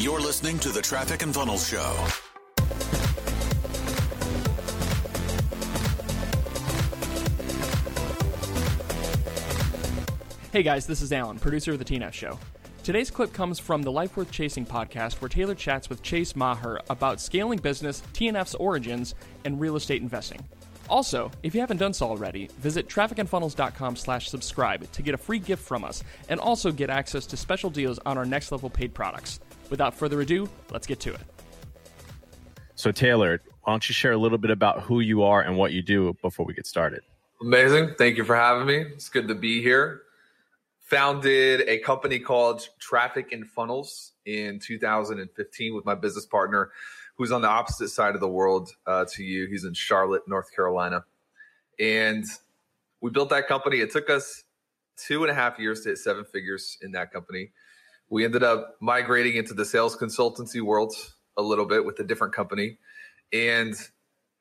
You're listening to the Traffic and Funnels Show. Hey guys, this is Alan, producer of the TNF Show. Today's clip comes from the Life Worth Chasing podcast, where Taylor chats with Chase Maher about scaling business, TNF's origins, and real estate investing. Also, if you haven't done so already, visit trafficandfunnels.com slash subscribe to get a free gift from us and also get access to special deals on our next level paid products. Without further ado, let's get to it. So, Taylor, why don't you share a little bit about who you are and what you do before we get started? Amazing. Thank you for having me. It's good to be here. Founded a company called Traffic and Funnels in 2015 with my business partner, who's on the opposite side of the world uh, to you. He's in Charlotte, North Carolina. And we built that company. It took us two and a half years to hit seven figures in that company. We ended up migrating into the sales consultancy world a little bit with a different company. And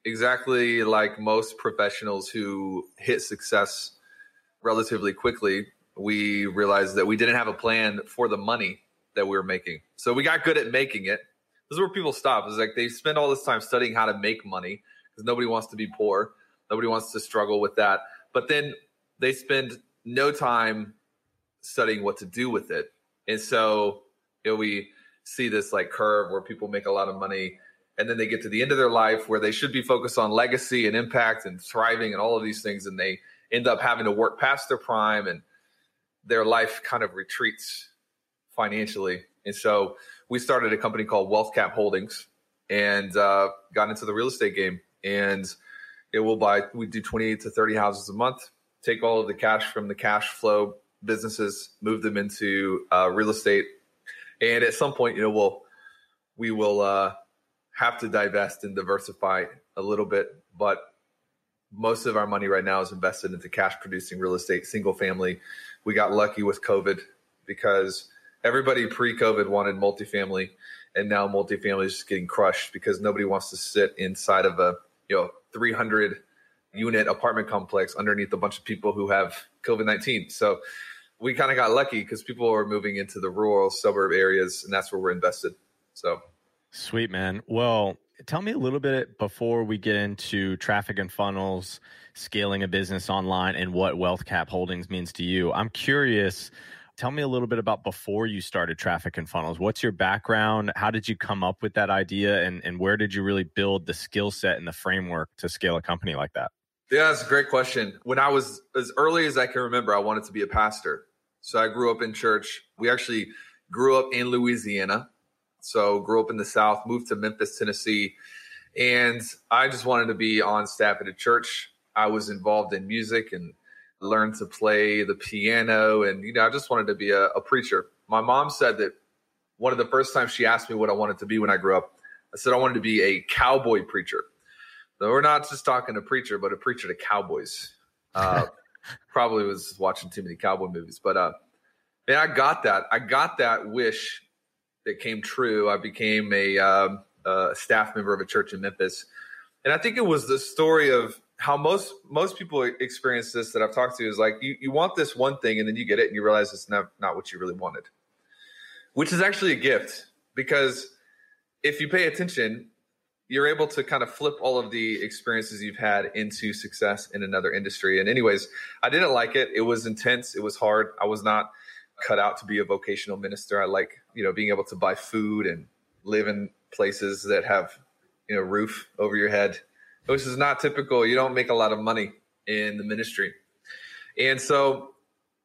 exactly like most professionals who hit success relatively quickly, we realized that we didn't have a plan for the money that we were making. So we got good at making it. This is where people stop. Is like they spend all this time studying how to make money because nobody wants to be poor. Nobody wants to struggle with that. But then they spend no time studying what to do with it. And so you know, we see this like curve where people make a lot of money and then they get to the end of their life where they should be focused on legacy and impact and thriving and all of these things and they end up having to work past their prime and their life kind of retreats financially. And so we started a company called wealth cap holdings and uh, got into the real estate game. And it will buy we do 28 to 30 houses a month take all of the cash from the cash flow businesses move them into uh, real estate and at some point you know we'll we will uh, have to divest and diversify a little bit, but most of our money right now is invested into cash producing real estate, single family. We got lucky with COVID because everybody pre COVID wanted multifamily, and now multifamily is just getting crushed because nobody wants to sit inside of a you know 300 unit apartment complex underneath a bunch of people who have COVID 19. So we kind of got lucky because people are moving into the rural suburb areas, and that's where we're invested. So Sweet, man. Well, tell me a little bit before we get into traffic and funnels, scaling a business online, and what Wealth Cap Holdings means to you. I'm curious. Tell me a little bit about before you started traffic and funnels. What's your background? How did you come up with that idea? And, and where did you really build the skill set and the framework to scale a company like that? Yeah, that's a great question. When I was as early as I can remember, I wanted to be a pastor. So I grew up in church. We actually grew up in Louisiana. So grew up in the South, moved to Memphis, Tennessee, and I just wanted to be on staff at a church. I was involved in music and learned to play the piano, and you know, I just wanted to be a, a preacher. My mom said that one of the first times she asked me what I wanted to be when I grew up, I said I wanted to be a cowboy preacher. So we're not just talking a preacher, but a preacher to cowboys. Uh, probably was watching too many cowboy movies, but uh, man, I got that. I got that wish that came true. I became a, um, a staff member of a church in Memphis, and I think it was the story of how most most people experience this that I've talked to is like you, you want this one thing and then you get it and you realize it's not not what you really wanted, which is actually a gift because if you pay attention, you're able to kind of flip all of the experiences you've had into success in another industry. And anyways, I didn't like it. It was intense. It was hard. I was not cut out to be a vocational minister. I like, you know, being able to buy food and live in places that have, you know, roof over your head, which is not typical. You don't make a lot of money in the ministry. And so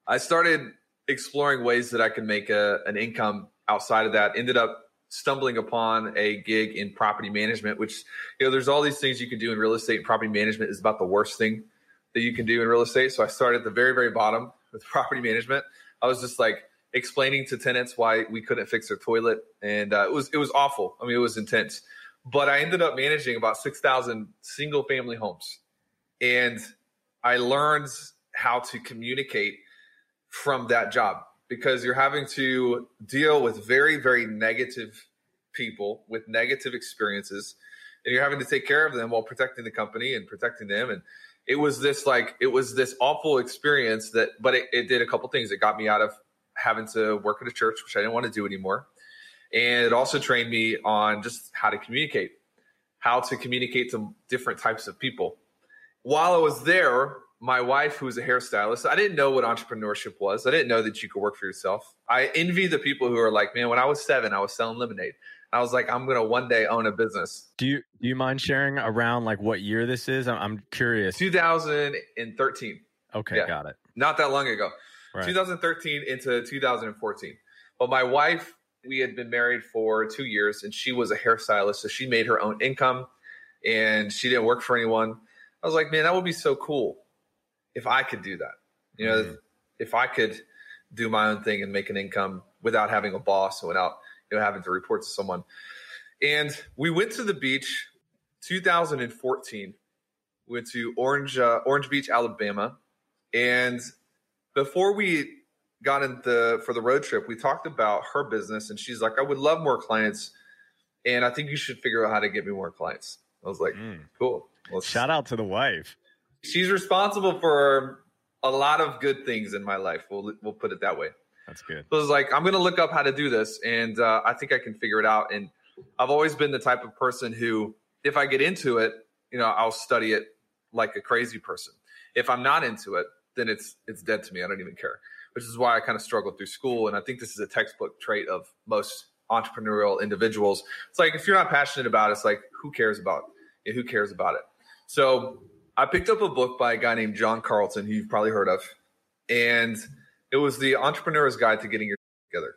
I started exploring ways that I could make a, an income outside of that. Ended up stumbling upon a gig in property management, which, you know, there's all these things you can do in real estate. Property management is about the worst thing that you can do in real estate. So I started at the very, very bottom with property management. I was just like explaining to tenants why we couldn't fix their toilet, and uh, it was it was awful. I mean, it was intense. But I ended up managing about six thousand single family homes, and I learned how to communicate from that job because you're having to deal with very very negative people with negative experiences and you're having to take care of them while protecting the company and protecting them. And it was this like it was this awful experience that but it, it did a couple things. It got me out of having to work at a church which i didn't want to do anymore. And it also trained me on just how to communicate, how to communicate to different types of people. While I was there, my wife, who's a hairstylist, I didn't know what entrepreneurship was. I didn't know that you could work for yourself. I envy the people who are like, man, when I was seven, I was selling lemonade. I was like, I'm gonna one day own a business. Do you do you mind sharing around like what year this is? I'm, I'm curious. 2013. Okay, Yeah. got it. Not that long ago. Right. 2013 into 2014. But my wife, we had been married for two years, and she was a hairstylist, so she made her own income, and she didn't work for anyone. I was like, man, that would be so cool if I could do that. You know, Mhm. if I could do my own thing and make an income without having a boss and without you know having to report to someone. And we went to the beach 2014. We went to Orange uh, Orange Beach, Alabama, and before we got in the for the road trip, we talked about her business, and she's like, "I would love more clients, and I think you should figure out how to get me more clients." I was like, Mm. "Cool." Let's- Shout out to the wife. She's responsible for a lot of good things in my life. We'll we'll put it that way. That's good. So I was like, I'm going to look up how to do this, and uh, I think I can figure it out. And I've always been the type of person who, if I get into it, you know, I'll study it like a crazy person. If I'm not into it, then it's it's dead to me. I don't even care. Which is why I kind of struggled through school, and I think this is a textbook trait of most entrepreneurial individuals. It's like if you're not passionate about it, it's like who cares about it? Who cares about it? So I picked up a book by a guy named John Carlton, who you've probably heard of, and it was the Entrepreneur's Guide to Getting Your together.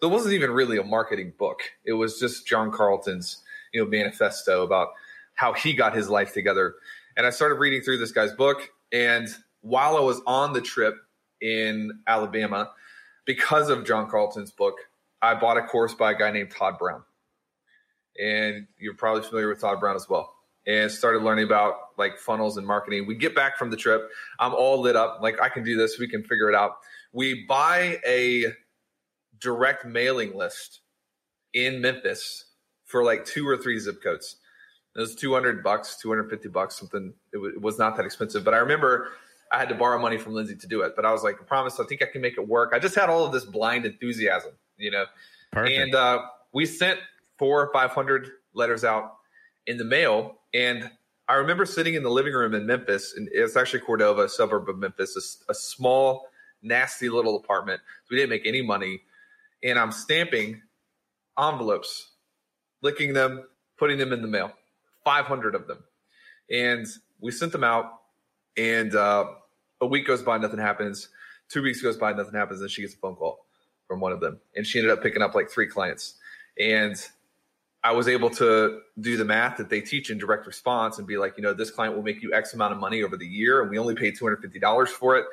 So it wasn't even really a marketing book. It was just John Carlton's, you know, manifesto about how he got his life together. And I started reading through this guy's book. And while I was on the trip in Alabama, because of John Carlton's book, I bought a course by a guy named Todd Brown. And you're probably familiar with Todd Brown as well. And started learning about like funnels and marketing. We get back from the trip. I'm all lit up. Like I can do this. We can figure it out. We buy a direct mailing list in Memphis for like two or three zip codes. It was 200 bucks, 250 bucks, something. It, w- it was not that expensive. But I remember I had to borrow money from Lindsay to do it. But I was like, I promise, I think I can make it work. I just had all of this blind enthusiasm, you know. Perfect. And uh, we sent four or 500 letters out in the mail. And I remember sitting in the living room in Memphis, and it's actually Cordova, a suburb of Memphis, a small, nasty little apartment. So we didn't make any money. And I'm stamping envelopes, licking them, putting them in the mail, 500 of them. And we sent them out, and uh, a week goes by, nothing happens. Two weeks goes by, nothing happens. And she gets a phone call from one of them. And she ended up picking up like three clients. And I was able to do the math that they teach in direct response and be like, you know, this client will make you X amount of money over the year, and we only paid $250 for it.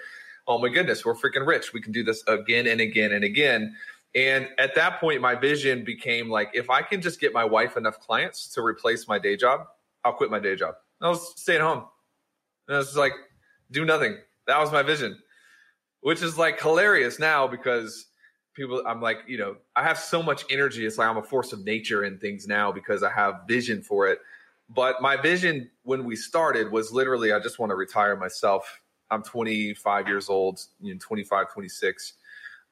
Oh my goodness, we're freaking rich. We can do this again and again and again. And at that point, my vision became like, if I can just get my wife enough clients to replace my day job, I'll quit my day job. I was staying home. And I was like, do nothing. That was my vision, which is like hilarious now because people i'm like you know i have so much energy it's like i'm a force of nature in things now because i have vision for it. But my vision when we started was literally i just want to retire myself. I'm 25 years old you know 25 26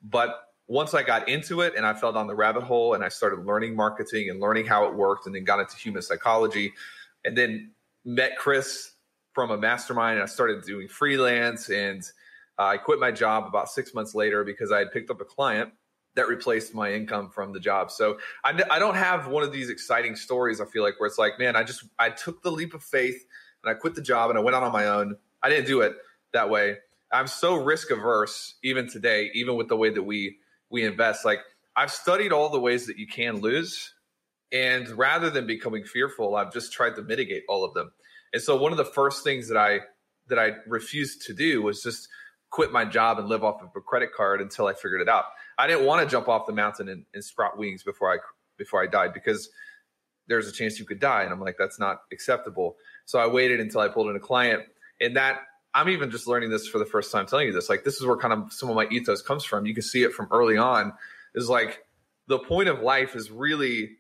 but once i got into it and i fell down the rabbit hole and i started learning marketing and learning how it worked and then got into human psychology and then met chris from a mastermind and i started doing freelance and uh, I quit my job about six months later because I had picked up a client that replaced my income from the job. So I, I don't have one of these exciting stories. I feel like where it's like, man, I just I took the leap of faith and I quit the job and I went out on my own. I didn't do it that way. I'm so risk averse even today, even with the way that we we invest. Like I've studied all the ways that you can lose, and rather than becoming fearful, I've just tried to mitigate all of them. And so one of the first things that I that I refused to do was just quit my job and live off of a credit card until I figured it out. I didn't want to jump off the mountain and, and sprout wings before I before I died because there's a chance you could die, and I'm like that's not acceptable. So I waited until I pulled in a client, and that I'm even just learning this for the first time telling you this. Like this is where kind of some of my ethos comes from. You can see it from early on. Is like the point of life is really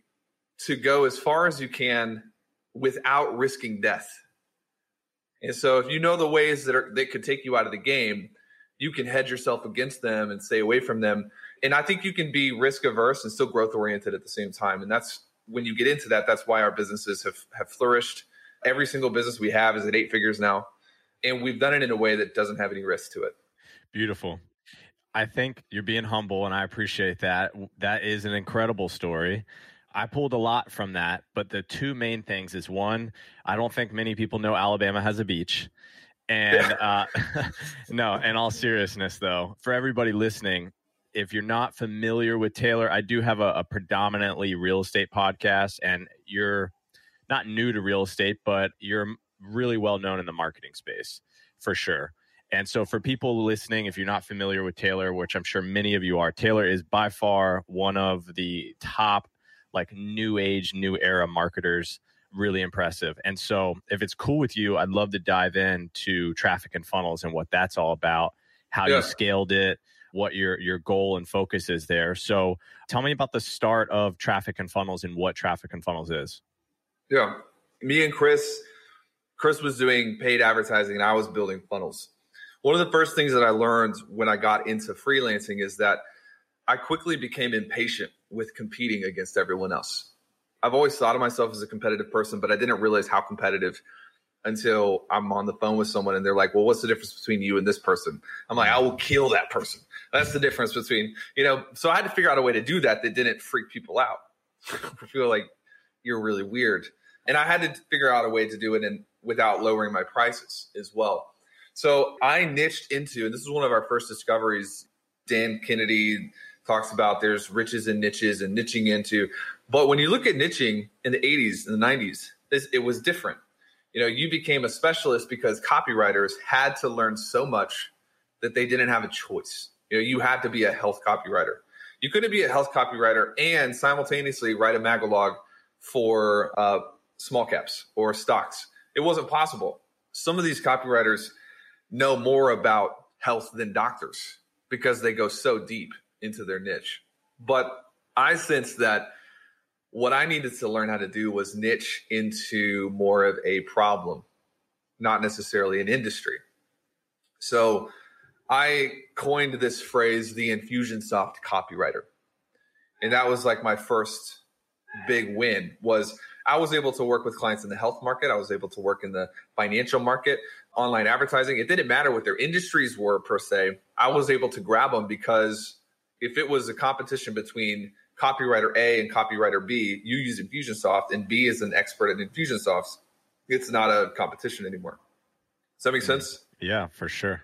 to go as far as you can without risking death. And so if you know the ways that are that could take you out of the game, you can hedge yourself against them and stay away from them. And I think you can be risk averse and still growth oriented at the same time. And that's when you get into that, that's why our businesses have, have flourished. Every single business we have is at eight figures now. And we've done it in a way that doesn't have any risk to it. Beautiful. I think you're being humble, and I appreciate that. That is an incredible story. I pulled a lot from that, but the two main things is one, I don't think many people know Alabama has a beach. And uh, no, in all seriousness, though, for everybody listening, if you're not familiar with Taylor, I do have a, a predominantly real estate podcast, and you're not new to real estate, but you're really well known in the marketing space for sure. And so, for people listening, if you're not familiar with Taylor, which I'm sure many of you are, Taylor is by far one of the top, like, new age, new era marketers. Really impressive. And so, if it's cool with you, I'd love to dive into traffic and funnels and what that's all about, how yeah. you scaled it, what your your goal and focus is there. So, tell me about the start of traffic and funnels and what traffic and funnels is. Yeah, me and Chris, Chris was doing paid advertising, and I was building funnels one of the first things that I learned when I got into freelancing is that I quickly became impatient with competing against everyone else. I've always thought of myself as a competitive person, but I didn't realize how competitive until I'm on the phone with someone and they're like, "Well, what's the difference between you and this person?" I'm like, "I will kill that person." That's the difference between, you know, so I had to figure out a way to do that that didn't freak people out. I feel like you're really weird. And I had to figure out a way to do it and without lowering my prices as well. So I niched into, and this is one of our first discoveries. Dan Kennedy talks about there's riches and niches and niching into. But when you look at niching in the 80s and the 90s, this, it was different. You know, you became a specialist because copywriters had to learn so much that they didn't have a choice. You know, you had to be a health copywriter. You couldn't be a health copywriter and simultaneously write a magalog for uh, small caps or stocks. It wasn't possible. Some of these copywriters – know more about health than doctors because they go so deep into their niche. But I sense that what I needed to learn how to do was niche into more of a problem, not necessarily an industry. So I coined this phrase, the Infusionsoft copywriter. And that was like my first big win was I was able to work with clients in the health market. I was able to work in the financial market, online advertising. It didn't matter what their industries were per se. I was able to grab them because if it was a competition between copywriter A and copywriter B, you use Infusionsoft and B is an expert at Infusionsoft. It's not a competition anymore. Does that make mm. sense? Yeah, for sure.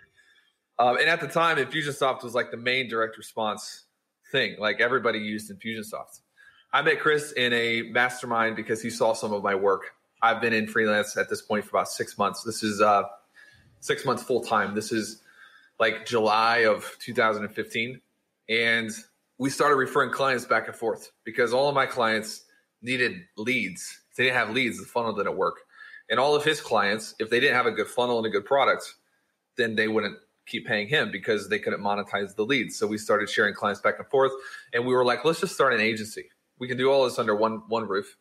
Um, and at the time, Infusionsoft was like the main direct response thing. Like everybody used Infusionsoft. I met Chris in a mastermind because he saw some of my work. I've been in freelance at this point for about six months. This is uh, six months full time. This is like July of 2015. And we started referring clients back and forth because all of my clients needed leads. If they didn't have leads, the funnel didn't work. And all of his clients, if they didn't have a good funnel and a good product, then they wouldn't keep paying him because they couldn't monetize the leads. So we started sharing clients back and forth. And we were like, let's just start an agency we can do all this under one one roof,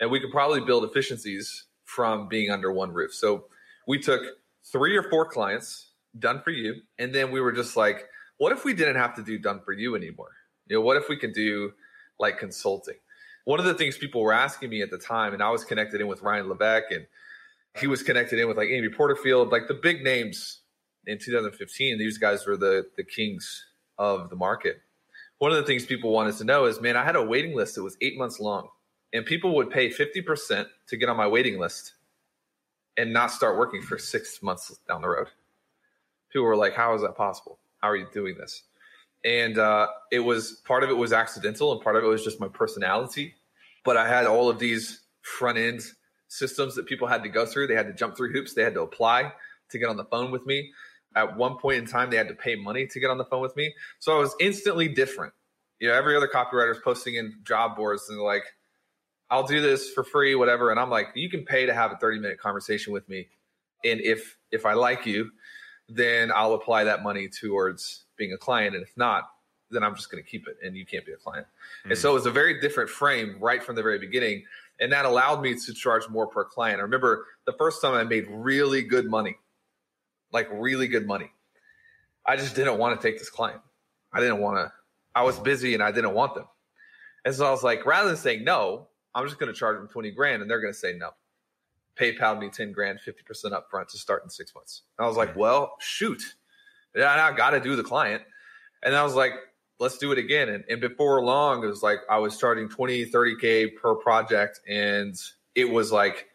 and we could probably build efficiencies from being under one roof. So we took three or four clients done for you, and then we were just like, what if we didn't have to do done for you anymore? You know, what if we can do like consulting? One of the things people were asking me at the time, and I was connected in with Ryan Levesque, and he was connected in with like Amy Porterfield, like the big names in 2015. These guys were the the kings of the market one of the things people wanted to know is, man, I had a waiting list that was eight months long, and people would pay 50% to get on my waiting list and not start working for six months down the road. People were like, how is that possible? How are you doing this? And uh, it was part of it was accidental, and part of it was just my personality. But I had all of these front end systems that people had to go through. They had to jump through hoops. They had to apply to get on the phone with me at one point in time they had to pay money to get on the phone with me. So I was instantly different. You know, every other copywriter is posting in job boards and like, I'll do this for free, whatever. And I'm like, you can pay to have a 30 minute conversation with me. And if if I like you, then I'll apply that money towards being a client. And if not, then I'm just going to keep it and you can't be a client. Mm-hmm. And so it was a very different frame right from the very beginning. And that allowed me to charge more per client. I remember the first time I made really good money like really good money. I just didn't want to take this client. I didn't want to I was busy and I didn't want them. And so I was like, rather than saying no, I'm just going to charge them 20 grand and they're going to say no. PayPal me 10 grand, 50% up front to start in six months. And I was like, well, shoot. Yeah, I got to do the client. And I was like, let's do it again. And, and before long, it was like I was charging 20, 30K per project. And it was like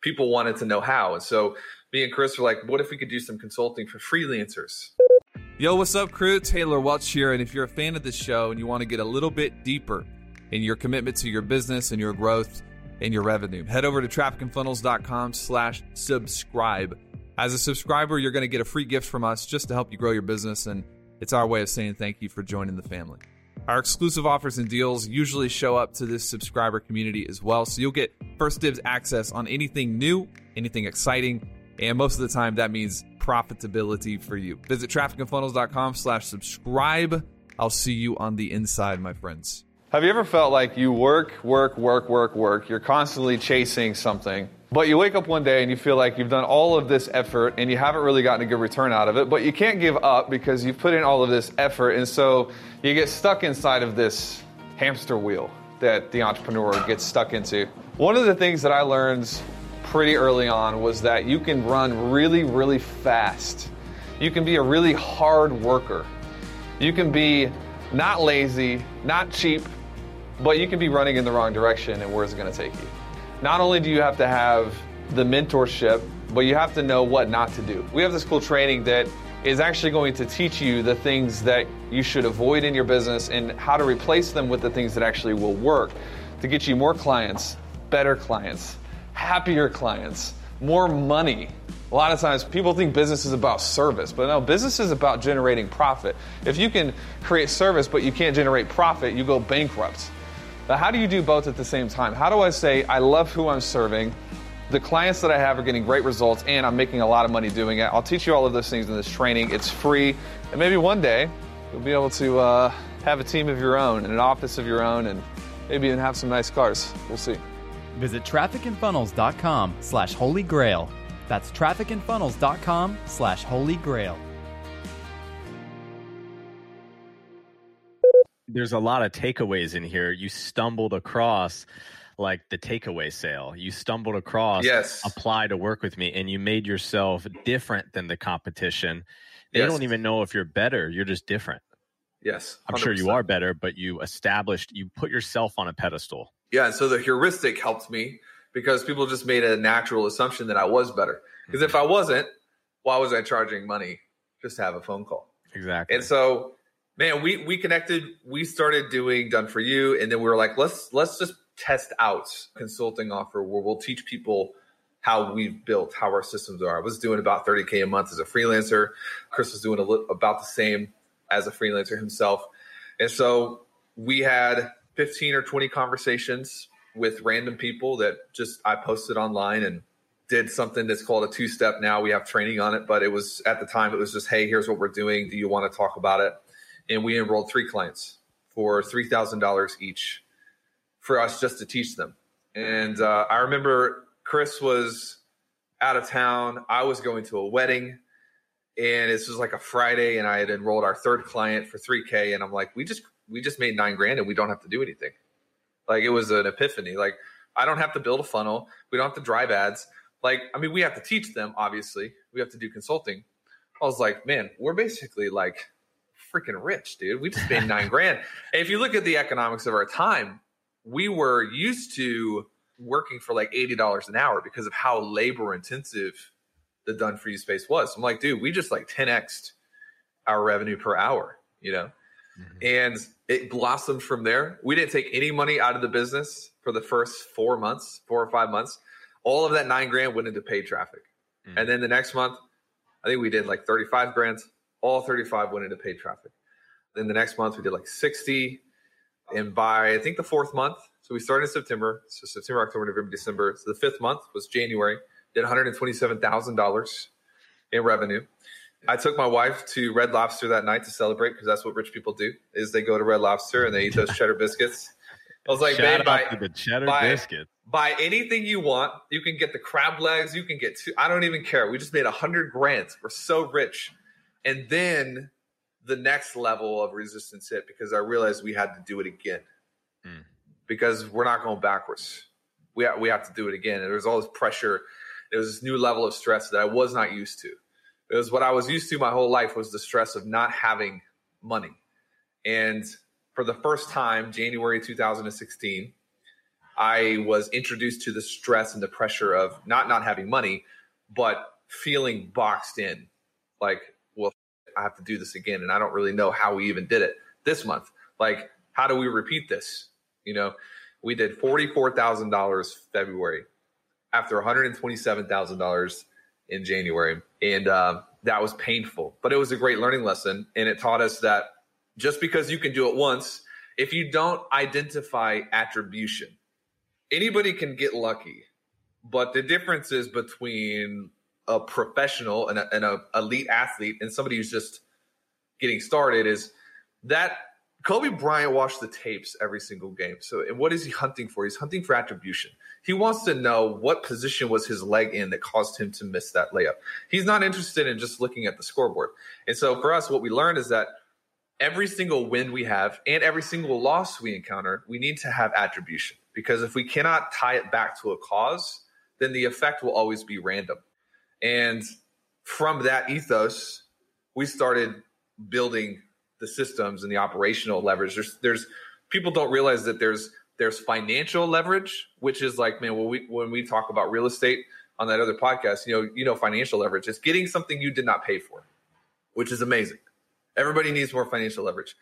people wanted to know how. And so me and Chris were like, what if we could do some consulting for freelancers? Yo, what's up, crew? Taylor Welch here. And if you're a fan of this show and you want to get a little bit deeper in your commitment to your business and your growth and your revenue, head over to trafficandfunnels.com slash subscribe. As a subscriber, you're going to get a free gift from us just to help you grow your business. And it's our way of saying thank you for joining the family. Our exclusive offers and deals usually show up to this subscriber community as well. So you'll get first dibs access on anything new, anything exciting, and most of the time that means profitability for you. Visit trafficandfunnels.com slash subscribe. I'll see you on the inside, my friends. Have you ever felt like you work, work, work, work, work? You're constantly chasing something, but you wake up one day and you feel like you've done all of this effort and you haven't really gotten a good return out of it, but you can't give up because you've put in all of this effort, and so you get stuck inside of this hamster wheel that the entrepreneur gets stuck into. One of the things that I learned pretty early on was that you can run really, really fast. You can be a really hard worker. You can be not lazy, not cheap, but you can be running in the wrong direction, and where's it going to take you? Not only do you have to have the mentorship, but you have to know what not to do. We have this cool training that is actually going to teach you the things that you should avoid in your business and how to replace them with the things that actually will work to get you more clients, better clients, happier clients, more money. A lot of times people think business is about service, but no, business is about generating profit. If you can create service but you can't generate profit, you go bankrupt. Now, how do you do both at the same time? How do I say, I love who I'm serving? The clients that I have are getting great results and I'm making a lot of money doing it. I'll teach you all of those things in this training. It's free. And maybe one day you'll be able to uh, have a team of your own and an office of your own and maybe even have some nice cars. We'll see. Visit trafficandfunnels.com slash holy grail. That's trafficandfunnels.com slash holy grail. There's a lot of takeaways in here. You stumbled across like the takeaway sale. You stumbled across Yes. apply to work with me and you made yourself different than the competition. They Yes. don't even know if you're better. You're just different. Yes. I'm sure you are better, but you established, you put yourself on a pedestal. Yeah, and so the heuristic helped me because people just made a natural assumption that I was better. Because if mm-hmm. I wasn't, why was I charging money just to have a phone call? Exactly. And so, man, we we connected. We started doing done for you, and then we were like, let's let's just test out consulting offer where we'll teach people how we've built, how our systems are. I was doing about 30k a month as a freelancer. Chris was doing a li- about the same as a freelancer himself, and so we had 15 or 20 conversations with random people that just I posted online and did something that's called a two step now. We have training on it, but it was at the time, it was just, hey, here's what we're doing. Do you want to talk about it? And we enrolled three clients for $3,000 each for us just to teach them. And uh, I remember Chris was out of town. I was going to a wedding. And this was like a Friday, and I had enrolled our third client for 3K. And I'm like, we just we just made nine grand and we don't have to do anything. Like it was an epiphany. Like I don't have to build a funnel. We don't have to drive ads. Like, I mean, we have to teach them, obviously. We have to do consulting. I was like, man, we're basically like freaking rich, dude. We just made nine grand. And if you look at the economics of our time, we were used to working for like $80 an hour because of how labor intensive the done for you space was. I'm like, dude, we just like 10x'd our revenue per hour, you know? And it blossomed from there. We didn't take any money out of the business for the first four months, four or five months. All of that nine grand went into paid traffic. Mhm. And then the next month, I think we did like 35 grand. All 35 went into paid traffic. Then the next month, we did like 60. And by, I think, the fourth month, so we started in September. So September, October, November, December. So the fifth month was January. Did $127,000 in revenue. I took my wife to Red Lobster that night to celebrate because that's what rich people do is they go to Red Lobster and they eat those cheddar biscuits. I was like, Shout babe, buy, the cheddar buy- biscuit. buy anything you want. You can get the crab legs. You can get two. I don't even care. We just made a hundred grand. We're so rich. And then the next level of resistance hit because I realized we had to do it again mm. because we're not going backwards. We have, we have to do it again. And there was all this pressure. There was this new level of stress that I was not used to. It was what I was used to my whole life was the stress of not having money. And for the first time, January 2016, I was introduced to the stress and the pressure of not not having money, but feeling boxed in. Like, I have to do this again, and I don't really know how we even did it this month. Like, how do we repeat this? You know, we did forty four thousand dollars February after one hundred and twenty seven thousand dollars in January, and uh, that was painful, but it was a great learning lesson, and it taught us that just because you can do it once, if you don't identify attribution, anybody can get lucky, but the difference is between a professional and, a, a elite athlete and somebody who's just getting started is that Kobe Bryant watched the tapes every single game. So, and what is he hunting for? He's hunting for attribution. He wants to know what position was his leg in that caused him to miss that layup. He's not interested in just looking at the scoreboard. And so, for us, what we learned is that every single win we have and every single loss we encounter, we need to have attribution because if we cannot tie it back to a cause, then the effect will always be random. And from that ethos, we started building the systems and the operational leverage. There's, there's people don't realize that there's there's financial leverage, which is like, man, when we when we talk about real estate on that other podcast, you know, you know, financial leverage is getting something you did not pay for, which is amazing. Everybody needs more financial leverage.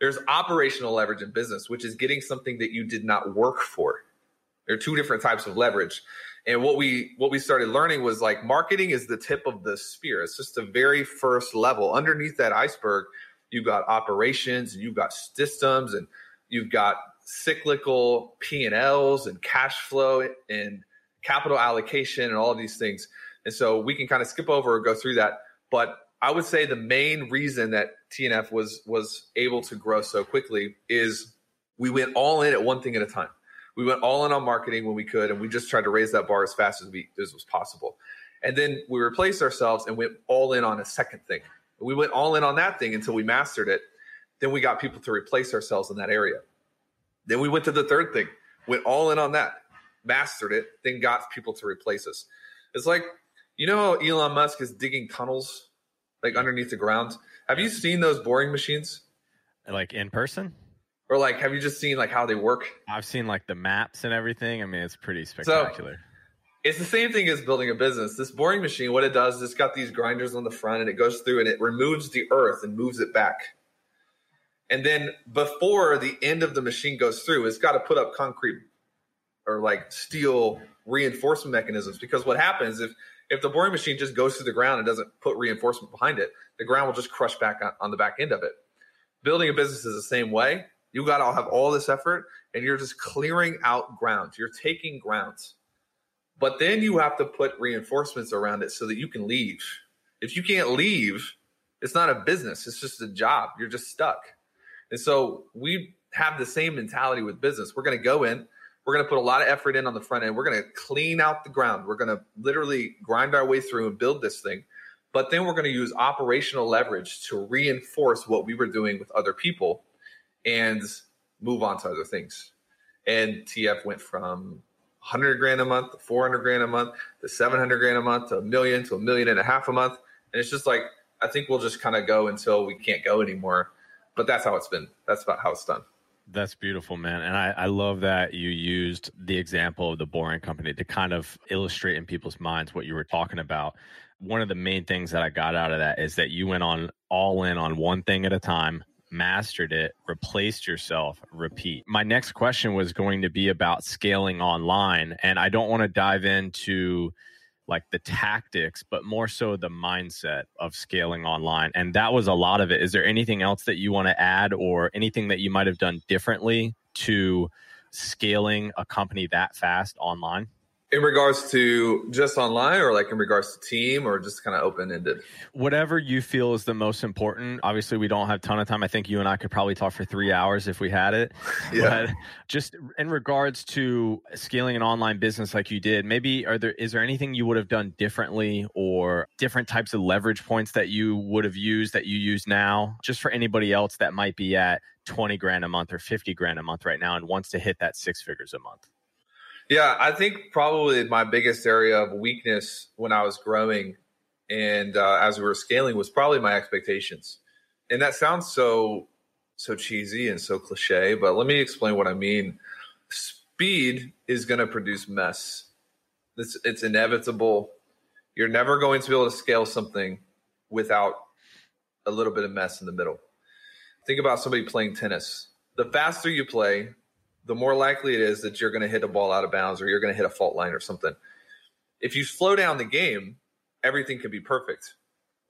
There's operational leverage in business, which is getting something that you did not work for. There are two different types of leverage. And what we what we started learning was like marketing is the tip of the spear. It's just the very first level. Underneath that iceberg, you've got operations and you've got systems and you've got cyclical P&Ls and cash flow and capital allocation and all of these things. And so we can kind of skip over or go through that. But I would say the main reason that TNF was was able to grow so quickly is we went all in at one thing at a time we went all in on marketing when we could, and we just tried to raise that bar as fast as we as was possible. And then we replaced ourselves and went all in on a second thing. We went all in on that thing until we mastered it. Then we got people to replace ourselves in that area. Then we went to the third thing, went all in on that, mastered it, then got people to replace us. It's like, you know how Elon Musk is digging tunnels like underneath the ground? Have you seen those boring machines? Like in person? Or like have you just seen like how they work? I've seen like the maps and everything. I mean it's pretty spectacular. so, it's the same thing as building a business. This boring machine what it does is it's got these grinders on the front and it goes through and it removes the earth and moves it back. And then before the end of the machine goes through it's got to put up concrete or like steel reinforcement mechanisms. Because what happens if if the boring machine just goes through the ground and doesn't put reinforcement behind it the ground will just crush back on, on the back end of it. Building a business is the same way you got to have all this effort and you're just clearing out ground. You're taking grounds. But then you have to put reinforcements around it so that you can leave. If you can't leave, it's not a business, it's just a job. You're just stuck. And so we have the same mentality with business. We're going to go in, we're going to put a lot of effort in on the front end. We're going to clean out the ground. We're going to literally grind our way through and build this thing. But then we're going to use operational leverage to reinforce what we were doing with other people and move on to other things. And TF went from 100 grand a month to 400 grand a month to 700 grand a month to a million to a million and a half a month. And it's just like, I think we'll just kind of go until we can't go anymore. But that's how it's been. That's about how it's done. That's beautiful, man. And I, I love that you used the example of the boring company to kind of illustrate in people's minds what you were talking about. One of the main things that I got out of that is that you went on all in on one thing at a time mastered it, replaced yourself, repeat. My next question was going to be about scaling online. And I don't want to dive into like the tactics, but more so the mindset of scaling online. And that was a lot of it. Is there anything else that you want to add or anything that you might have done differently to scaling a company that fast online? In regards to just online or like in regards to team or just kind of open ended? Whatever you feel is the most important. Obviously, we don't have a ton of time. I think you and I could probably talk for three hours if we had it. Yeah. But just in regards to scaling an online business like you did, maybe are there is there anything you would have done differently or different types of leverage points that you would have used that you use now? Just for anybody else that might be at 20 grand a month or 50 grand a month right now and wants to hit that six figures a month. Yeah, I think probably my biggest area of weakness when I was growing and uh, as we were scaling was probably my expectations. And that sounds so so cheesy and so cliche, but let me explain what I mean. Speed is going to produce mess. It's, it's inevitable. You're never going to be able to scale something without a little bit of mess in the middle. Think about somebody playing tennis. The faster you play, the more likely it is that you're going to hit a ball out of bounds or you're going to hit a fault line or something. If you slow down the game, everything can be perfect.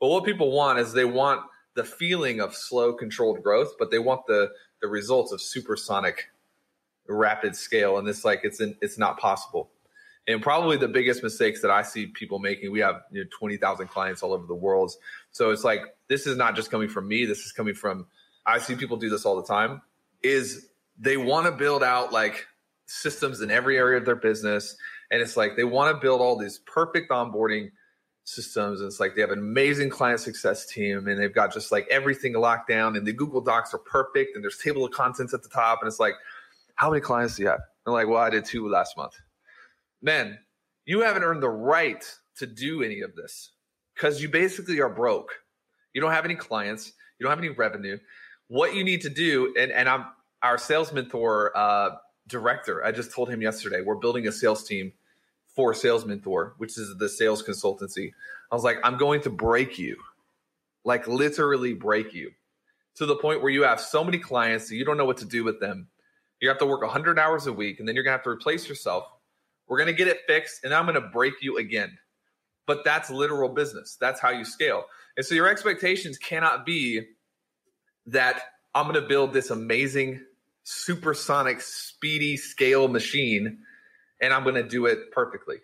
But what people want is they want the feeling of slow, controlled growth, but they want the the results of supersonic, rapid scale, and it's like it's in, it's not possible. And probably the biggest mistakes that I see people making, we have you know, twenty thousand clients all over the world, so it's like this is not just coming from me. This is coming from I see people do this all the time. Is they want to build out like systems in every area of their business. And it's like they want to build all these perfect onboarding systems. And it's like they have an amazing client success team and they've got just like everything locked down and the Google Docs are perfect and there's table of contents at the top. And it's like, how many clients do you have? And like, well, I did two last month. Man, you haven't earned the right to do any of this because you basically are broke. You don't have any clients, you don't have any revenue. What you need to do, and, and I'm our sales mentor uh, director. I just told him yesterday we're building a sales team for Sales Mentor, which is the sales consultancy. I was like, I'm going to break you, like literally break you, to the point where you have so many clients that you don't know what to do with them. You have to work 100 hours a week, and then you're going to have to replace yourself. We're going to get it fixed, and I'm going to break you again. But that's literal business. That's how you scale. And so your expectations cannot be that I'm going to build this amazing supersonic, speedy scale machine, and I'm going to do it perfectly.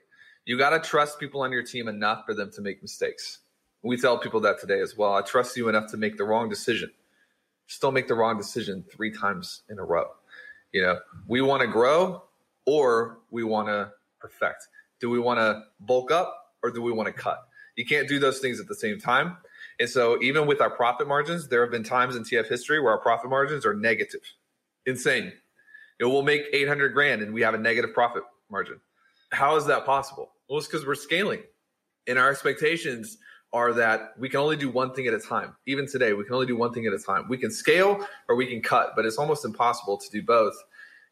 You got to trust people on your team enough for them to make mistakes. We tell people that today as well. I trust you enough to make the wrong decision. Just don't make the wrong decision three times in a row. You know, we want to grow or we want to perfect. Do we want to bulk up or do we want to cut? You can't do those things at the same time. And so, even with our profit margins, there have been times in TF history where our profit margins are negative insane. Know, we'll make 800 grand and we have a negative profit margin. How is that possible? Well, it's because we're scaling. And our expectations are that we can only do one thing at a time. Even today, we can only do one thing at a time. We can scale or we can cut, but it's almost impossible to do both.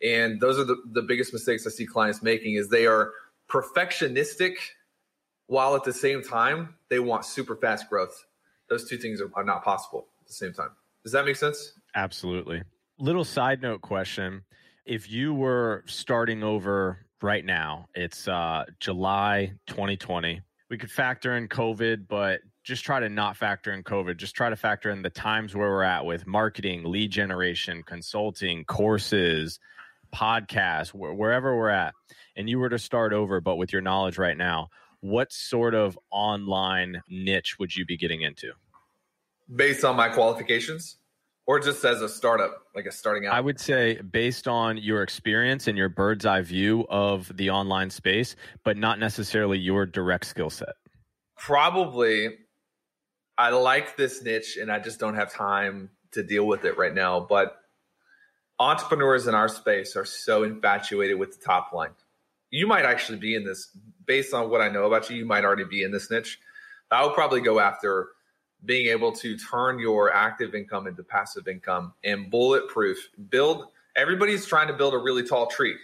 And those are the, the biggest mistakes I see clients making is they are perfectionistic while at the same time they want super fast growth. Those two things are, are not possible at the same time. Does that make sense? Absolutely. Little side note question. If you were starting over right now, it's uh, July 2020. We could factor in COVID, but just try to not factor in COVID. Just try to factor in the times where we're at with marketing, lead generation, consulting, courses, podcasts, wh- wherever we're at. And you were to start over, but with your knowledge right now, what sort of online niche would you be getting into? Based on my qualifications? Or just as a startup, like a starting out? I would say based on your experience and your bird's eye view of the online space, but not necessarily your direct skill set. Probably, I like this niche, and I just don't have time to deal with it right now. But entrepreneurs in our space are so infatuated with the top line. You might actually be in this, based on what I know about you. You might already be in this niche. I would probably go after being able to turn your active income into passive income and bulletproof build everybody's trying to build a really tall tree.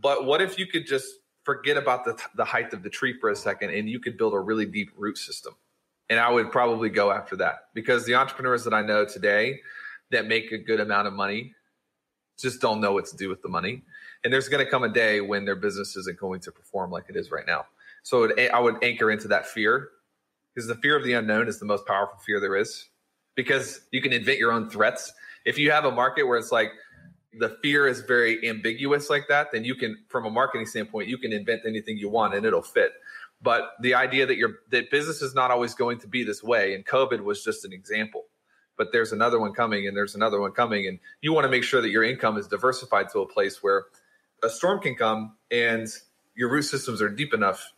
But what if you could just forget about the, the height of the tree for a second and you could build a really deep root system? And i would probably go after that because the entrepreneurs that i know today that make a good amount of money just don't know what to do with the money. And there's going to come a day when their business isn't going to perform like it is right now. So it, i would anchor into that fear because the fear of the unknown is the most powerful fear there is because you can invent your own threats. If you have a market where it's like the fear is very ambiguous like that, then you can, from a marketing standpoint, you can invent anything you want and it'll fit. But the idea that your that business is not always going to be this way, and COVID was just an example. But there's another one coming, and there's another one coming, and you want to make sure that your income is diversified to a place where a storm can come and your root systems are deep enough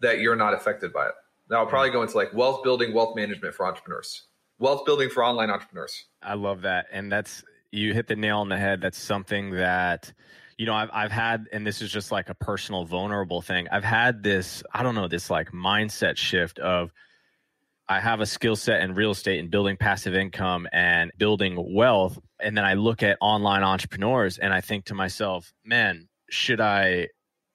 that you're not affected by it. Now, I'll probably go into like wealth building, wealth management for entrepreneurs, wealth building for online entrepreneurs. I love that, and that's you hit the nail on the head. That's something that you know I've I've had, and this is just like a personal vulnerable thing. I've had this I don't know this like mindset shift of I have a skill set in real estate and building passive income and building wealth, and then I look at online entrepreneurs and I think to myself, man, should I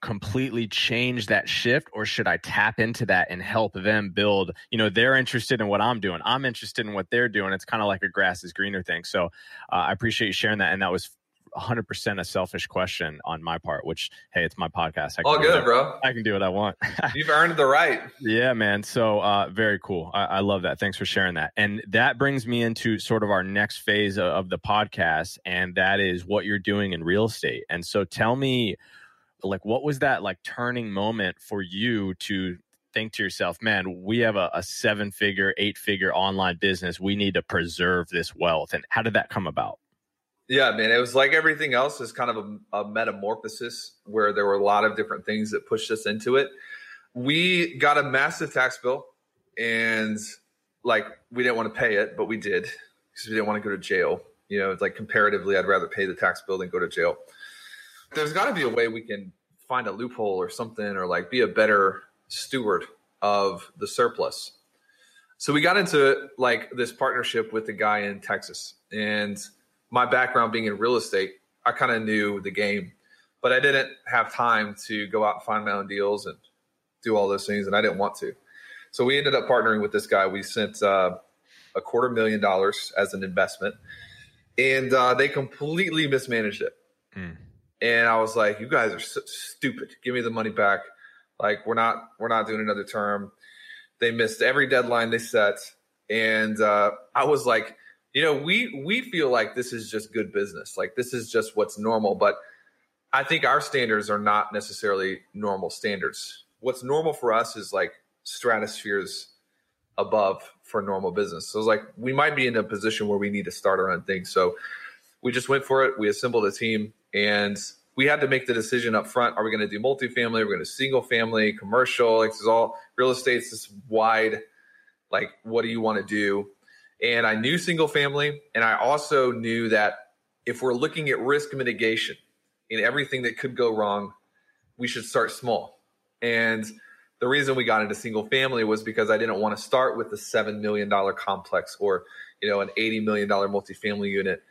completely change that shift or should I tap into that and help them build? You know, they're interested in what I'm doing. I'm interested in what they're doing. It's kind of like a grass is greener thing. So uh, I appreciate you sharing that. And that was 100% a selfish question on my part, which, hey, it's my podcast. I All good, bro. I can do what I want. You've earned the right. Yeah, man. So uh, very cool. I, I, love that. Thanks for sharing that. And that brings me into sort of our next phase of, of the podcast, and that is what you're doing in real estate. And so tell me, like what was that like turning moment for you to think to yourself man we have a, a seven figure eight figure online business. We need to preserve this wealth. And how did that come about? Yeah man it was like everything else is kind of a, a metamorphosis where there were a lot of different things that pushed us into it. We got a massive tax bill and like we didn't want to pay it but we did because we didn't want to go to jail. You know it's like comparatively i'd rather pay the tax bill than go to jail there's got to be a way we can find a loophole or something or like be a better steward of the surplus. So we got into like this partnership with the guy in Texas. And my background being in real estate, I kind of knew the game, but I didn't have time to go out and find my own deals and do all those things. And I didn't want to. So we ended up partnering with this guy. We sent uh, a quarter million dollars as an investment, and uh, they completely mismanaged it. Mm and I was like, "You guys are so stupid. Give me the money back. Like we're not we're not doing another term." They missed every deadline they set, and uh, I was like, "You know, we we feel like this is just good business. Like this is just what's normal." But I think our standards are not necessarily normal standards. What's normal for us is like stratospheres above for normal business. So it's like we might be in a position where we need to start our own thing. So we just went for it. We assembled a team and we had to make the decision up front. Are we going to do multifamily? Are we going to single family, commercial? Like, this is all real estate. estate's this wide. Like, what do you want to do? And I knew single family. And I also knew that if we're looking at risk mitigation in everything that could go wrong, we should start small. And the reason we got into single family was because I didn't want to start with a $7 million complex or, you know, an $80 million multifamily unit.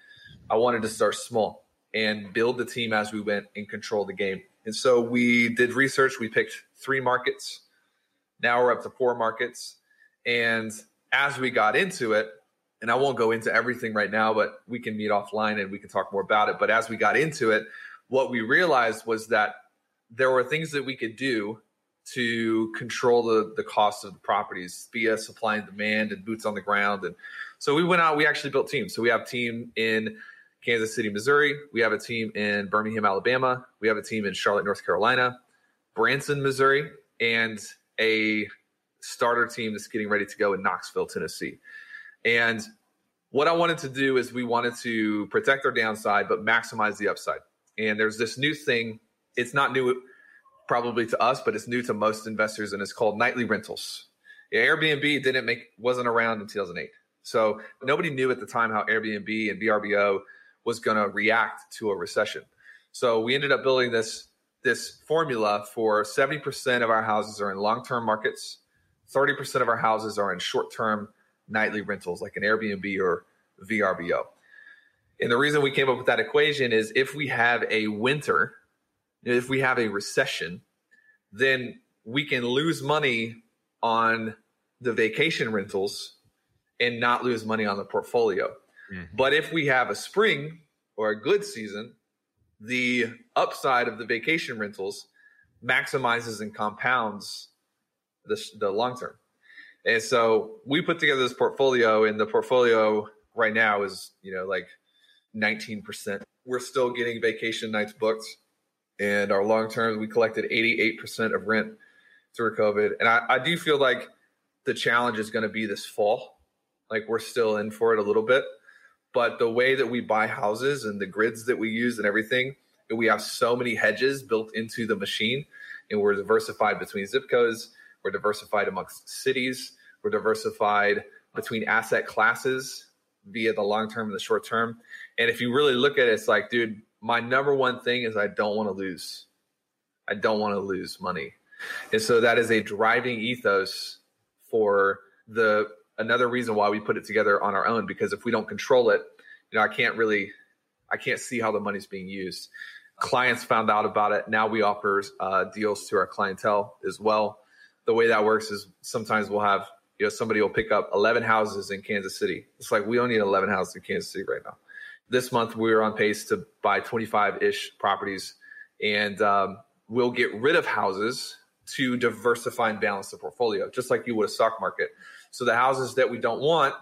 I wanted to start small and build the team as we went and control the game. And so we did research. We picked three markets. Now we're up to four markets. And as we got into it, and I won't go into everything right now, but we can meet offline and we can talk more about it. But as we got into it, what we realized was that there were things that we could do to control the, the cost of the properties via supply and demand and boots on the ground. And so we went out, we actually built teams. So we have team in Kansas City, Missouri. We have a team in Birmingham, Alabama. We have a team in Charlotte, North Carolina, Branson, Missouri, and a starter team that's getting ready to go in Knoxville, Tennessee. And what I wanted to do is we wanted to protect our downside, but maximize the upside. And there's this new thing. It's not new probably to us, but it's new to most investors, and it's called nightly rentals. Airbnb didn't make wasn't around in 2008. So nobody knew at the time how Airbnb and VRBO was going to react to a recession. So we ended up building this this formula for 70% of our houses are in long-term markets, 30% of our houses are in short-term nightly rentals like an Airbnb or VRBO. And the reason we came up with that equation is if we have a winter, if we have a recession, then we can lose money on the vacation rentals and not lose money on the portfolio. Mm-hmm. But if we have a spring or a good season, the upside of the vacation rentals maximizes and compounds the, the long term. And so we put together this portfolio, and the portfolio right now is, you know, like 19% we're still getting vacation nights booked. And our long term, we collected 88% of rent through COVID. And I, I do feel like the challenge is going to be this fall. Like we're still in for it a little bit. But the way that we buy houses and the grids that we use and everything, we have so many hedges built into the machine and we're diversified between zip codes, we're diversified amongst cities, we're diversified between asset classes via the long term and the short term. And if you really look at it, it's like, dude, my number one thing is I don't want to lose. I don't want to lose money. And so that is a driving ethos for the another reason why we put it together on our own because if we don't control it, you know, I can't really I can't see how the money's being used. Clients found out about it. Now we offer uh, deals to our clientele as well. The way that works is sometimes we'll have you know somebody will pick up 11 houses in Kansas City. It's like we don't need 11 houses in Kansas City right now. This month we are on pace to buy 25 ish properties, and um, we'll get rid of houses to diversify and balance the portfolio, just like you would a stock market. So the houses that we don't want,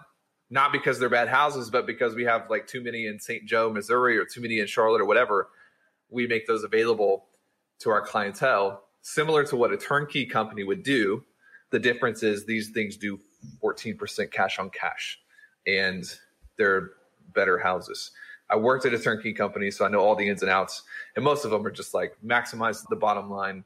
not because they're bad houses, but because we have like too many in St. Joe, Missouri, or too many in Charlotte or whatever, we make those available to our clientele, similar to what a turnkey company would do. The difference is these things do 14% cash on cash, and they're better houses. I worked at a turnkey company, so I know all the ins and outs, and most of them are just like maximize the bottom line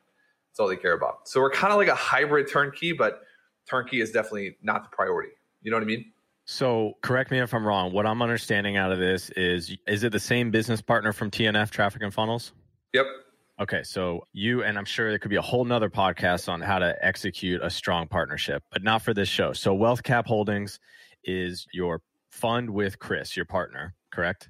that's all they care about. So we're kind of like a hybrid turnkey, but turnkey is definitely not the priority. You know what I mean? So correct me if I'm wrong. What I'm understanding out of this is is it the same business partner from TNF Traffic and Funnels? Yep. Okay, so you and I'm sure there could be a whole nother podcast on how to execute a strong partnership, but not for this show. So Wealth Cap Holdings is your fund with Chris, your partner, correct?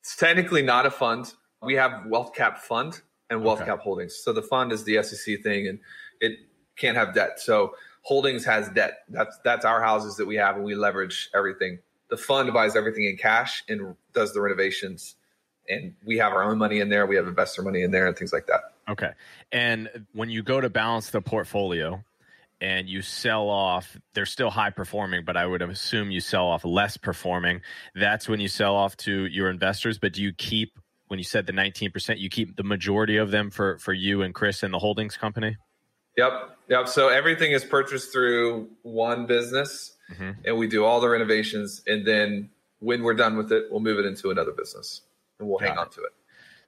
It's technically not a fund. We have Wealth Cap Fund, and wealth okay. cap holdings. So the fund is the SEC thing, and it can't have debt. So holdings has debt. That's that's our houses that we have, and we leverage everything. The fund buys everything in cash and does the renovations, and we have our own money in there. We have investor money in there, and things like that. Okay. And when you go to balance the portfolio, and you sell off they're still high performing but i would assume you sell off less performing that's when you sell off to your investors but do you keep when you said the 19%, you keep the majority of them for, for you and Chris and the holdings company? Yep. Yep. So everything is purchased through one business mm-hmm. and we do all the renovations. And then when we're done with it, we'll move it into another business and we'll Got hang it. on to it.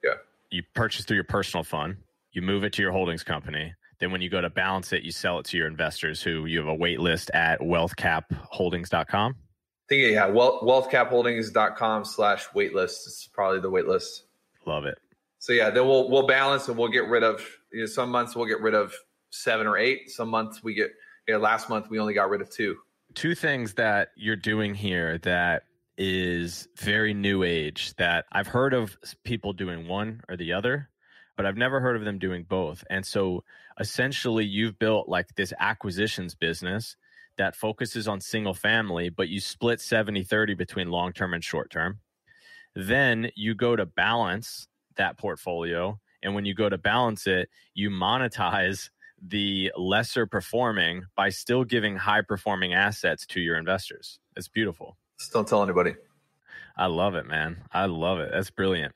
Yeah. You purchase through your personal fund, you move it to your holdings company. Then when you go to balance it, you sell it to your investors who you have a wait list at wealthcapholdings.com. I think, yeah, wealthcapholdings.com slash waitlist is probably the waitlist. Love it. So yeah, then we'll we'll balance and we'll get rid of you know, some months we'll get rid of seven or eight. Some months we get you know, last month we only got rid of two. Two things that you're doing here that is very new age that I've heard of people doing one or the other, but I've never heard of them doing both. And so essentially you've built like this acquisitions business that focuses on single family, but you split 70 30 between long term and short term. Then you go to balance that portfolio. And when you go to balance it, you monetize the lesser performing by still giving high performing assets to your investors. It's beautiful. Just don't tell anybody. I love it, man. I love it. That's brilliant.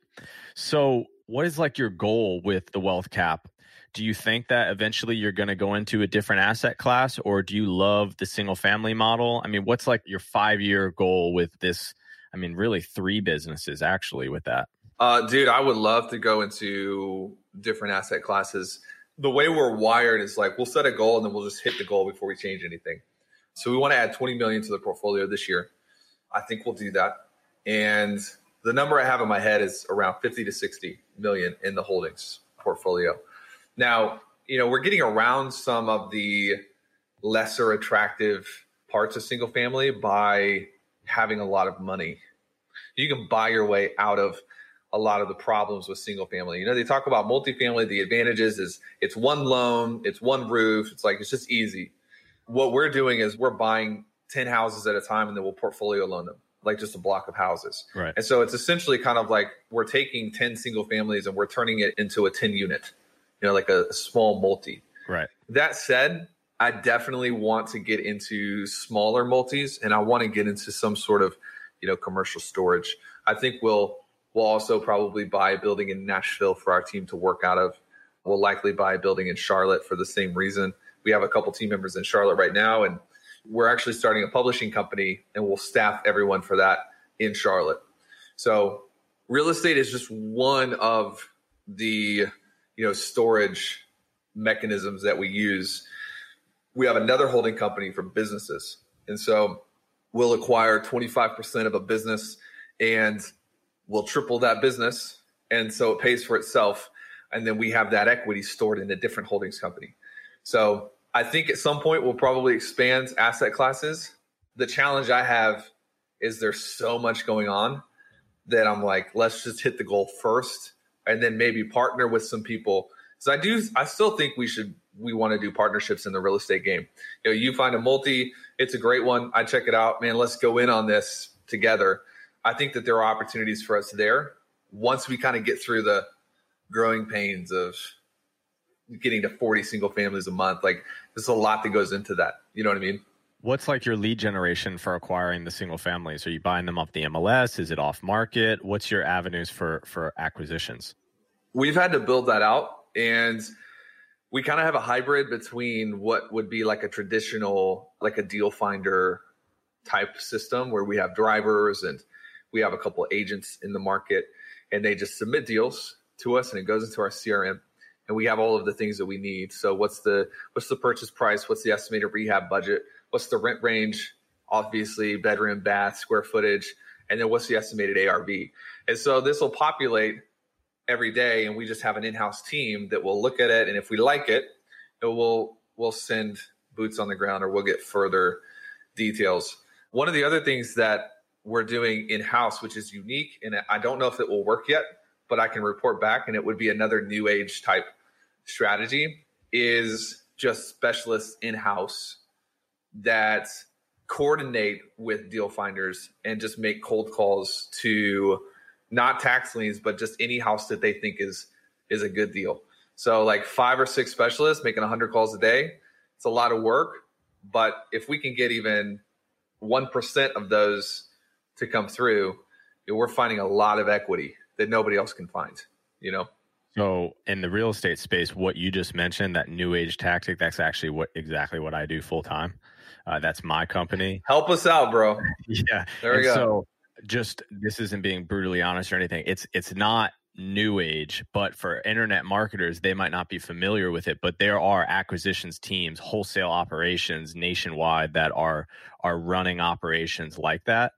So, what is like your goal with the wealth cap? Do you think that eventually you're going to go into a different asset class or do you love the single family model? I mean, what's like your 5 year goal with this I mean, really three businesses actually with that. Uh, dude, I would love to go into different asset classes. The way we're wired is like we'll set a goal and then we'll just hit the goal before we change anything. So we want to add 20 million to the portfolio this year. I think we'll do that. And the number I have in my head is around 50 to 60 million in the holdings portfolio. Now, you know, we're getting around some of the lesser attractive parts of single family by having a lot of money. You can buy your way out of a lot of the problems with single family. You know, they talk about multifamily. The advantages is it's one loan, it's one roof. It's like it's just easy. What we're doing is we're buying 10 houses at a time and then we'll portfolio loan them like just a block of houses. Right. And so it's essentially kind of like we're taking 10 single families and we're turning it into a 10 unit, you know, like a, a small multi. Right. That said, I definitely want to get into smaller multis and I want to get into some sort of, you know, commercial storage. I think we'll We'll also probably buy a building in Nashville for our team to work out of. We'll likely buy a building in Charlotte for the same reason. We have a couple team members in Charlotte right now, and we're actually starting a publishing company, and we'll staff everyone for that in Charlotte. So, real estate is just one of the you know storage mechanisms that we use. We have another holding company for businesses, and so we'll acquire 25% of a business and we'll triple that business. And so it pays for itself. And then we have that equity stored in a different holdings company. So I think at some point we'll probably expand asset classes. The challenge I have is there's so much going on that I'm like, let's just hit the goal first and then maybe partner with some people. So I do, I still think we should, we want to do partnerships in the real estate game. You know, you find a multi, it's a great one. I check it out, man. Let's go in on this together. I think that there are opportunities for us there once we kind of get through the growing pains of getting to 40 single families a month. Like there's a lot that goes into that. You know what I mean? What's like your lead generation for acquiring the single families? Are you buying them off the MLS? Is it off market? What's your avenues for for acquisitions? We've had to build that out and we kind of have a hybrid between what would be like a traditional like a deal finder type system where we have drivers and we have a couple agents in the market and they just submit deals to us and it goes into our CRM and we have all of the things that we need. So what's the what's the purchase price? What's the estimated rehab budget? What's the rent range? Obviously, bedroom, bath, square footage, and then what's the estimated ARV? And so this will populate every day, and we just have an in-house team that will look at it, and if we like it, it will we'll send boots on the ground or we'll get further details. One of the other things that we're doing in-house, which is unique, and I don't know if it will work yet, but I can report back, and it would be another new age type strategy, is just specialists in-house that coordinate with deal finders and just make cold calls to not tax liens, but just any house that they think is is a good deal. So like five or six specialists making 100 calls a day, it's a lot of work. But if we can get even 1% of those to come through, you know, we're finding a lot of equity that nobody else can find, you know? So in the real estate space, what you just mentioned, that new age tactic, that's actually what exactly what I do full time. Uh, that's my company. Help us out, bro. yeah. There we and go. So just this isn't being brutally honest or anything. It's it's not new age, but for internet marketers, they might not be familiar with it. But there are acquisitions teams, wholesale operations nationwide that are are running operations like that.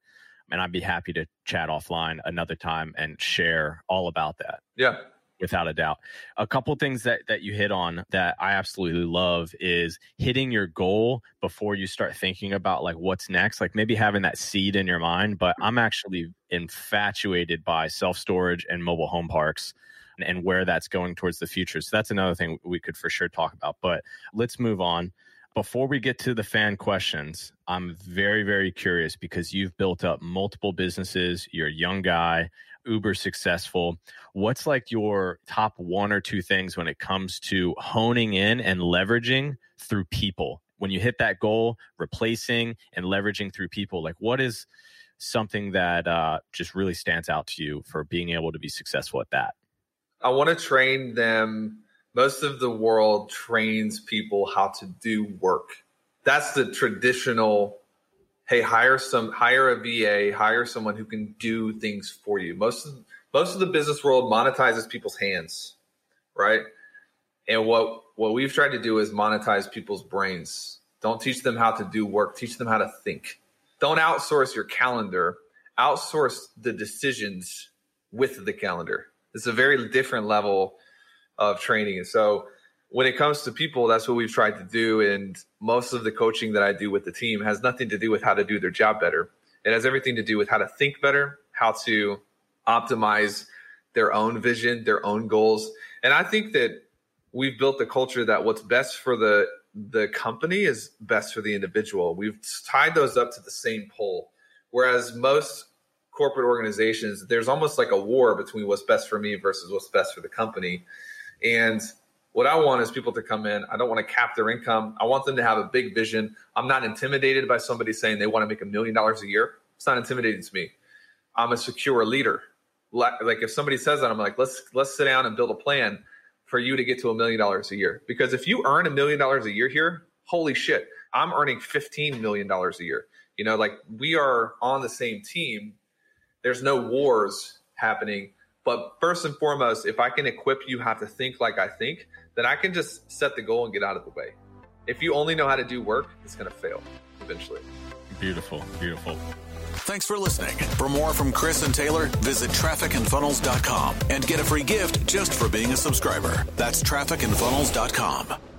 And I'd be happy to chat offline another time and share all about that. Yeah. Without a doubt. A couple things that, that you hit on that I absolutely love is hitting your goal before you start thinking about like what's next. Like maybe having that seed in your mind. But I'm actually infatuated by self storage and mobile home parks and where that's going towards the future. So that's another thing we could for sure talk about. But let's move on before we get to the fan questions, I'm very, very curious because you've built up multiple businesses. You're a young guy, uber successful. What's like your top one or two things when it comes to honing in and leveraging through people? When you hit that goal, replacing and leveraging through people, like what is something that uh, just really stands out to you for being able to be successful at that? I want to train them most of the world trains people how to do work. That's the traditional hey, hire some hire a VA, hire someone who can do things for you. Most of most of the business world monetizes people's hands, right? And what what we've tried to do is monetize people's brains. Don't teach them how to do work, teach them how to think. Don't outsource your calendar, outsource the decisions with the calendar. It's a very different level of training. And so when it comes to people, that's what we've tried to do. And most of the coaching that I do with the team has nothing to do with how to do their job better. It has everything to do with how to think better, how to optimize their own vision, their own goals. And I think that we've built the culture that what's best for the the company is best for the individual. We've tied those up to the same pole. Whereas most corporate organizations, there's almost like a war between what's best for me versus what's best for the company. And what I want is people to come in. I don't want to cap their income. I want them to have a big vision. I'm not intimidated by somebody saying they want to make a million dollars a year. It's not intimidating to me. I'm a secure leader. like if somebody says that, I'm like, let's let's sit down and build a plan for you to get to a million dollars a year. Because if you earn a million dollars a year here, holy shit, I'm earning 15 million dollars a year. You know, like we are on the same team. There's no wars happening. But first and foremost, if I can equip you how to think like I think, then I can just set the goal and get out of the way. If you only know how to do work, it's going to fail eventually. Beautiful, beautiful. Thanks for listening. For more from Chris and Taylor, visit trafficandfunnels.com and get a free gift just for being a subscriber. That's trafficandfunnels.com.